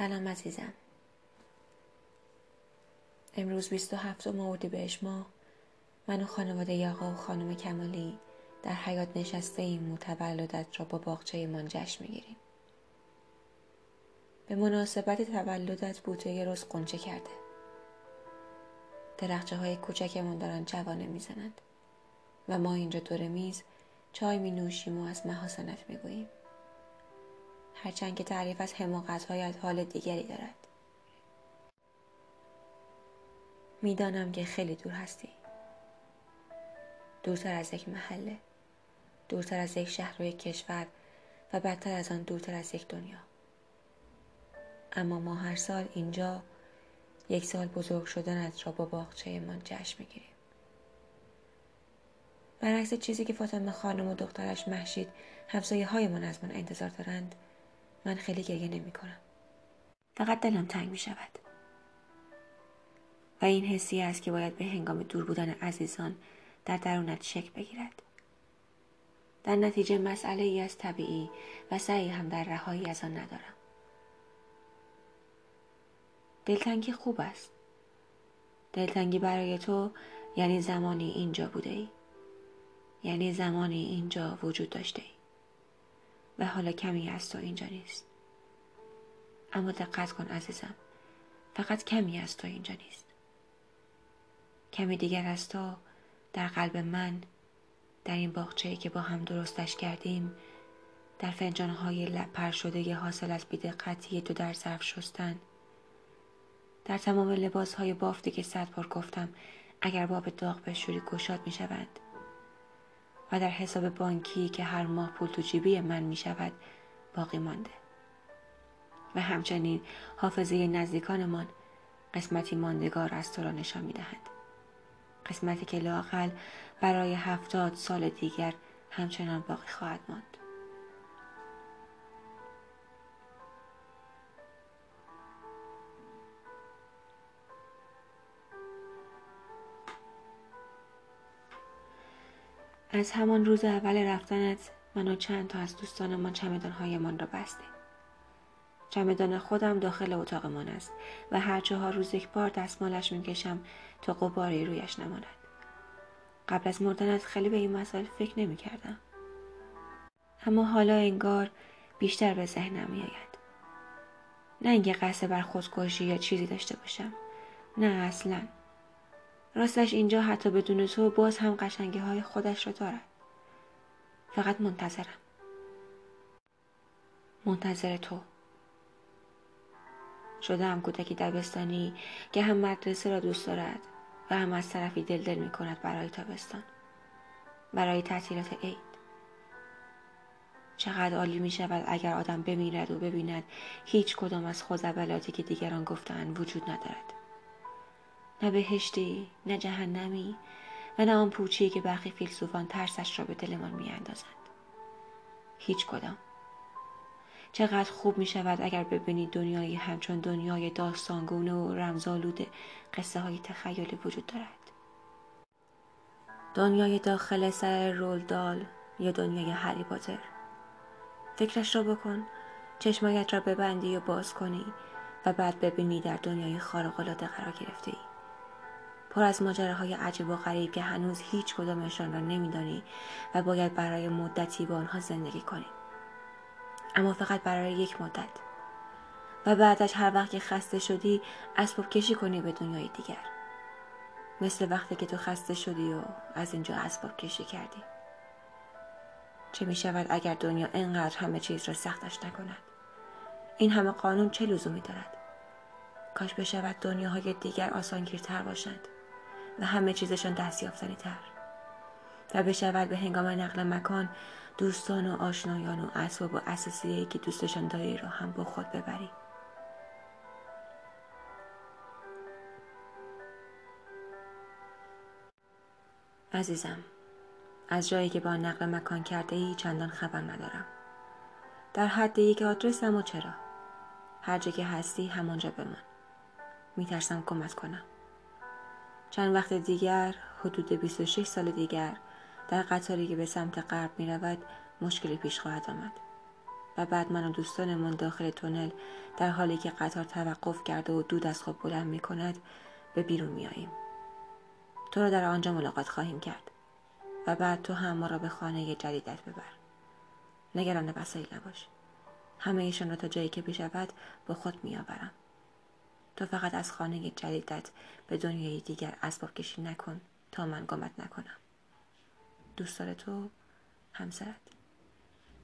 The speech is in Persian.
سلام عزیزم. امروز 27 مردی بهش ماه من و خانواده یاقا و خانم کمالی در حیات نشسته ایم و تولدت را با باغچه من جشن می‌گیریم. به مناسبت تولدت بوته روز قنچه کرده. درخچه های کوچکمون دارن جوانه می‌زنند و ما اینجا دور میز چای می نوشیم و از محاسنت می گوییم. هرچند که تعریف از حماقت حال دیگری دارد. می‌دانم که خیلی دور هستی. دورتر از یک محله. دورتر از یک شهر و یک کشور و بدتر از آن دورتر از یک دنیا. اما ما هر سال اینجا یک سال بزرگ شدنت را با باغچه من جشن می‌گیریم. برعکس چیزی که فاطمه خانم و دخترش محشید همسایه های من از من انتظار دارند من خیلی گریه نمی کنم. فقط دلم تنگ می شود. و این حسی است که باید به هنگام دور بودن عزیزان در درونت شک بگیرد. در نتیجه مسئله ای از طبیعی و سعی هم در رهایی از آن ندارم. دلتنگی خوب است. دلتنگی برای تو یعنی زمانی اینجا بوده ای. یعنی زمانی اینجا وجود داشته ای. و حالا کمی از تو اینجا نیست. اما دقت کن عزیزم. فقط کمی از تو اینجا نیست. کمی دیگر از تو در قلب من در این باغچه که با هم درستش کردیم در فنجانهای لپر شده حاصل از بیدقتی تو در ظرف شستن در تمام لباس های بافتی که صد بار گفتم اگر باب داغ بشوری گشاد می شوند و در حساب بانکی که هر ماه پول تو جیبی من می شود باقی مانده و همچنین حافظه نزدیکانمان قسمتی ماندگار از تو را نشان می دهند. قسمتی که لاقل برای هفتاد سال دیگر همچنان باقی خواهد ماند. از همان روز اول رفتنت من و چند تا از دوستانمان چمدانهایمان را بستیم. چمدان خودم داخل اتاقمان است و هر چهار روز یک بار دستمالش می‌کشم تا قباری رویش نماند. قبل از مردنت خیلی به این مسائل فکر نمی کردم. اما حالا انگار بیشتر به ذهنم میآید. نه اینکه قصد بر خودکشی یا چیزی داشته باشم. نه اصلا. راستش اینجا حتی بدون تو باز هم قشنگی های خودش را دارد فقط منتظرم. منتظر تو. شده هم کودکی دبستانی که هم مدرسه را دوست دارد و هم از طرفی دل دل می کند برای تابستان. برای تعطیلات عید. چقدر عالی می شود اگر آدم بمیرد و ببیند هیچ کدام از خوزبلاتی که دیگران گفتند وجود ندارد. نه بهشتی نه جهنمی و نه آن پوچی که برخی فیلسوفان ترسش را به دلمان میاندازند. هیچ کدام. چقدر خوب می شود اگر ببینی دنیایی همچون دنیای داستانگونه و رمزالود قصه های تخیلی وجود دارد. دنیای داخل سر رولدال یا دنیای هری پاتر. فکرش را بکن چشمایت را ببندی و باز کنی و بعد ببینی در دنیای خارق‌العاده قرار گرفته ای پر از ماجراهای عجیب و غریب که هنوز هیچ کدامشان را نمیدانی و باید برای مدتی با آنها زندگی کنی. اما فقط برای یک مدت. و بعدش هر وقت که خسته شدی اسباب کشی کنی به دنیای دیگر. مثل وقتی که تو خسته شدی و از اینجا اسباب کشی کردی. چه می شود اگر دنیا انقدر همه چیز را سختش نکند؟ این همه قانون چه لزومی دارد؟ کاش بشود دنیاهای دیگر آسانگیرتر باشند. و همه چیزشان دست یافتنی تر و بشود به هنگام نقل مکان دوستان و آشنایان و اسباب و اساسیه که دوستشان داری را هم با خود ببری عزیزم از جایی که با نقل مکان کرده ای چندان خبر ندارم. در حد یک آدرسم و چرا؟ هر جا که هستی همانجا بمان. میترسم کمک کنم. چند وقت دیگر حدود 26 سال دیگر در قطاری که به سمت غرب می رود مشکلی پیش خواهد آمد. و بعد من و دوستانمون داخل تونل در حالی که قطار توقف کرده و دود از خواب بلند می کند به بیرون میاییم تو را در آنجا ملاقات خواهیم کرد. و بعد تو هم ما را به خانه جدیدت ببر. نگران وسایل نباش. همه ایشان را تا جایی که بشود با خود میآورم. تو فقط از خانه جدیدت به دنیای دیگر اسباب کشی نکن تا من گمت نکنم. دوست داره تو؟ همسرت؟